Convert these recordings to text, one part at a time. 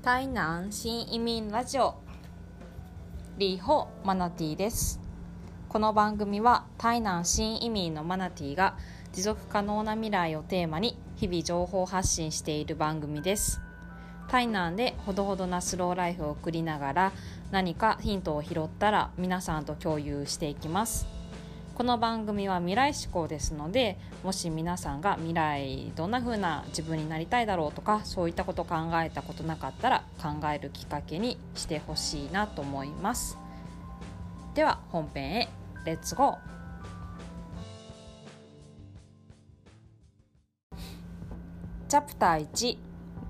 台南新移民ラジオ。リーホマナティです。この番組は台南新移民のマナティが持続可能な未来をテーマに日々情報発信している番組です。台南でほどほどなスローライフを送りながら何かヒントを拾ったら皆さんと共有していきます。この番組は未来志向ですのでもし皆さんが未来どんな風な自分になりたいだろうとかそういったこと考えたことなかったら考えるきっかけにしてほしいなと思います。では本編へレッツゴーチャプター1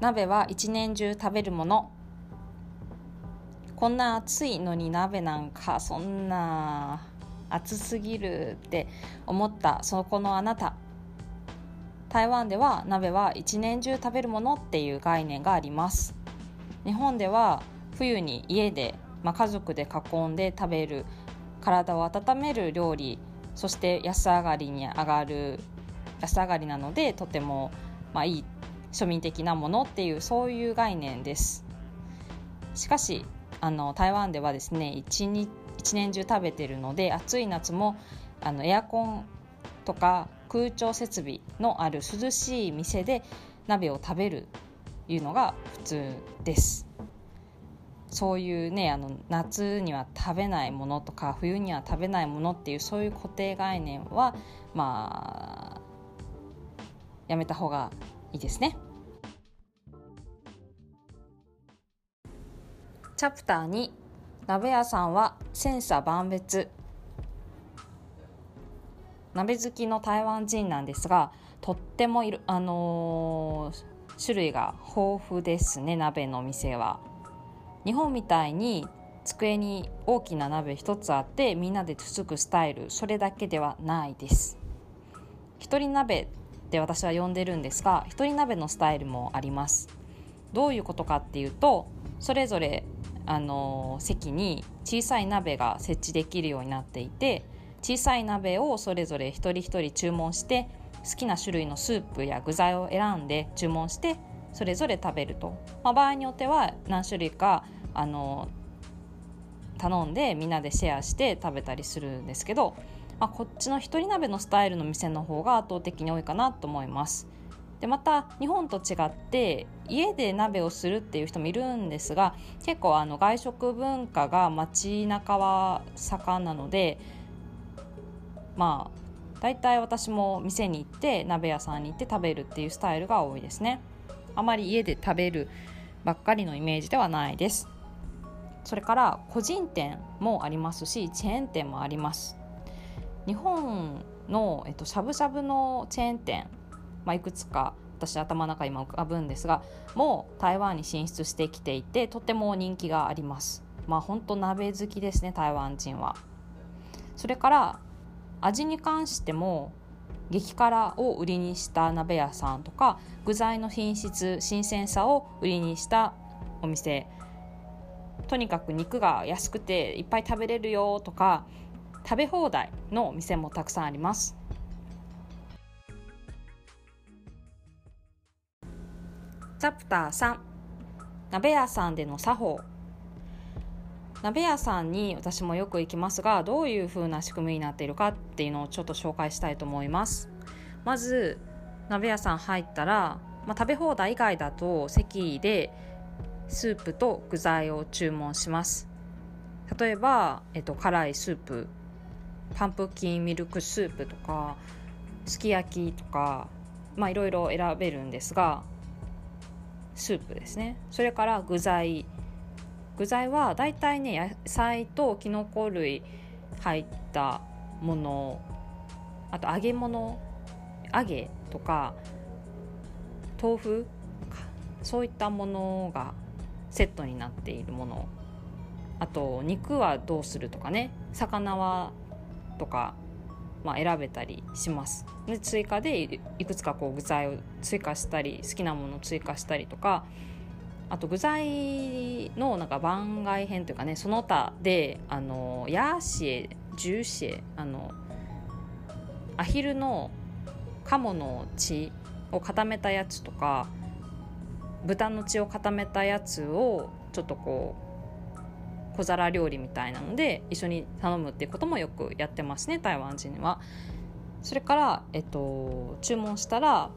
鍋は一年中食べるもの。こんな暑いのに鍋なんかそんな暑すぎるって思ったそこのあなた。台湾では鍋は一年中食べるものっていう概念があります。日本では冬に家で、まあ、家族で囲んで食べる体を温める料理そして安上がりに上がる安上がりなのでとても、まあ、いい庶民的なものっていうそういう概念です。しかしあの台湾ではですね一日一年中食べてるので暑い夏もあのエアコンとか空調設備のある涼しい店で鍋を食べるいうのが普通ですそういうねあの夏には食べないものとか冬には食べないものっていうそういう固定概念はまあやめた方がいいですね。チャプター2鍋屋さんは千差万別。鍋好きの台湾人なんですがとってもいる、あのー、種類が豊富ですね鍋の店は。日本みたいに机に大きな鍋一つあってみんなでつつくスタイルそれだけではないです。一人鍋って私は呼んでるんですが一人鍋のスタイルもあります。どういうことかっていうとそれぞれあの席に小さい鍋が設置できるようになっていて小さい鍋をそれぞれ一人一人注文して好きな種類のスープや具材を選んで注文してそれぞれ食べると、まあ、場合によっては何種類かあの頼んでみんなでシェアして食べたりするんですけどまあ、こっちの一人鍋のスタイルの店の方が圧倒的に多いかなと思います。でまた日本と違って家で鍋をするっていう人もいるんですが結構あの外食文化が街中は盛んなのでまあ大体私も店に行って鍋屋さんに行って食べるっていうスタイルが多いですね。あまり家で食べるばっかりのイメージではないです。それから個人店もありますしチェーン店もあります。日本の、えっと、しゃぶしゃぶのチェーン店、まあ、いくつか私頭の中今浮かぶんですがもう台湾に進出してきていてとても人気があります。まあ本当鍋好きですね台湾人は。それから味に関しても激辛を売りにした鍋屋さんとか具材の品質新鮮さを売りにしたお店。とにかく肉が安くていっぱい食べれるよとか食べ放題のお店もたくさんあります。チャプター3鍋屋さんでの作法。鍋屋さんに私もよく行きますがどういう風な仕組みになっているかっていうのをちょっと紹介したいと思います。まず鍋屋さん入ったら、まあ、食べ放題以外だと席でスープと具材を注文します。例えば、えっと、辛いスープパンプキンミルクスープとかすき焼きとかまあいろいろ選べるんですがスープですね。それから具材。具材はだいたいね野菜ときのこ類入ったもの。あと揚げ物。揚げとか豆腐そういったものがセットになっているもの。あと肉はどうするとかね。魚はとか、まあ、選べたりします。で追加でいくつかこう具材を追加したり好きなものを追加したりとかあと具材のなんか番外編というかねその他であのヤーシエジューシエあのアヒルの鴨の血を固めたやつとか豚の血を固めたやつをちょっとこう小皿料理みたいなので一緒に頼むっていうこともよくやってますね台湾人は。それから、えっと、注文したら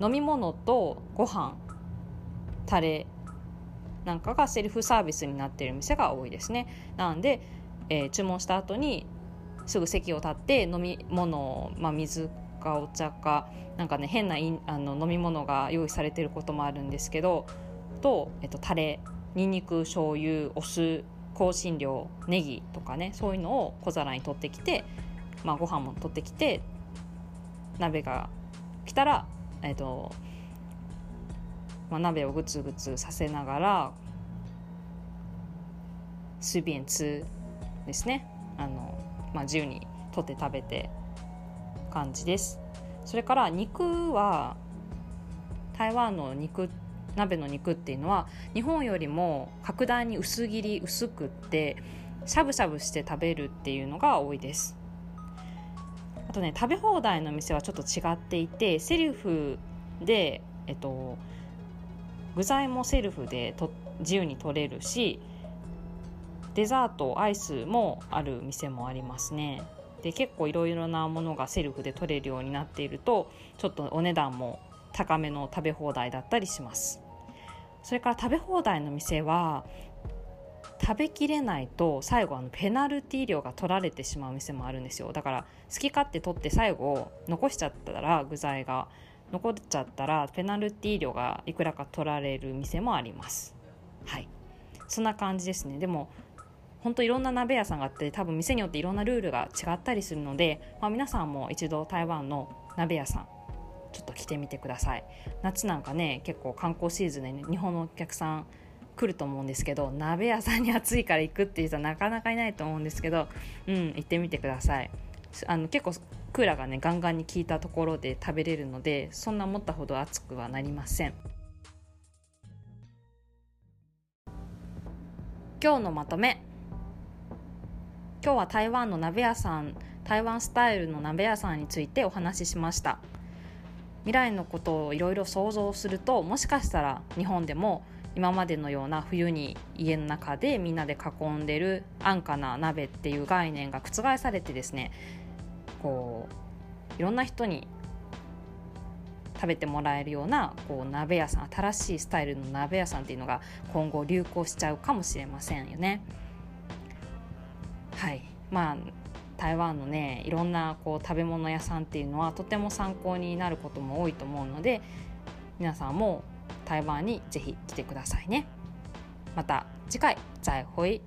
飲み物とご飯タレなんかがセルフサービスになっている店が多いですね。なんで、えー、注文した後にすぐ席を立って飲み物を、まあ、水かお茶かなんかね変なあの飲み物が用意されてることもあるんですけどと、えっと、タレにんにく醤油お酢香辛料ネギとかねそういうのを小皿に取ってきて、まあ、ご飯も取ってきて鍋が来たら、えっとまあ、鍋をグツグツさせながら随便吃ですね。あの、まあ、自由に取って食べて感じです。それから肉は台湾の肉って鍋の肉っていうのは日本よりも格段に薄切り薄くってしゃぶしゃぶして食べるっていうのが多いです。あとね食べ放題の店はちょっと違っていてセルフでえっと具材もセルフでと自由に取れるしデザートアイスもある店もありますね。で結構いろいろなものがセルフで取れるようになっているとちょっとお値段も高めの食べ放題だったりします。それから食べ放題の店は食べきれないと最後あのペナルティー料が取られてしまう店もあるんですよ。だから好き勝手取って最後残しちゃったら具材が残っちゃったらペナルティー料がいくらか取られる店もあります。はい。そんな感じですね。でも本当いろんな鍋屋さんがあって多分店によっていろんなルールが違ったりするので、まあ、皆さんも一度台湾の鍋屋さんちょっと来てみてください。夏なんかね結構観光シーズンで、日本のお客さん来ると思うんですけど鍋屋さんに暑いから行くっていう人はなかなかいないと思うんですけどうん行ってみてください。あの結構クーラーがねガンガンに効いたところで食べれるのでそんな思ったほど暑くはなりません。今日のまとめ。今日は台湾の鍋屋さん台湾スタイルの鍋屋さんについてお話ししました。未来のことをいろいろ想像するともしかしたら日本でも今までのような冬に家の中でみんなで囲んでる安価な鍋っていう概念が覆されてですねこういろんな人に食べてもらえるようなこう鍋屋さん新しいスタイルの鍋屋さんっていうのが今後流行しちゃうかもしれませんよね。はいまあ台湾のねいろんなこう食べ物屋さんっていうのはとても参考になることも多いと思うので皆さんも台湾に是非来てくださいね。また次回再会。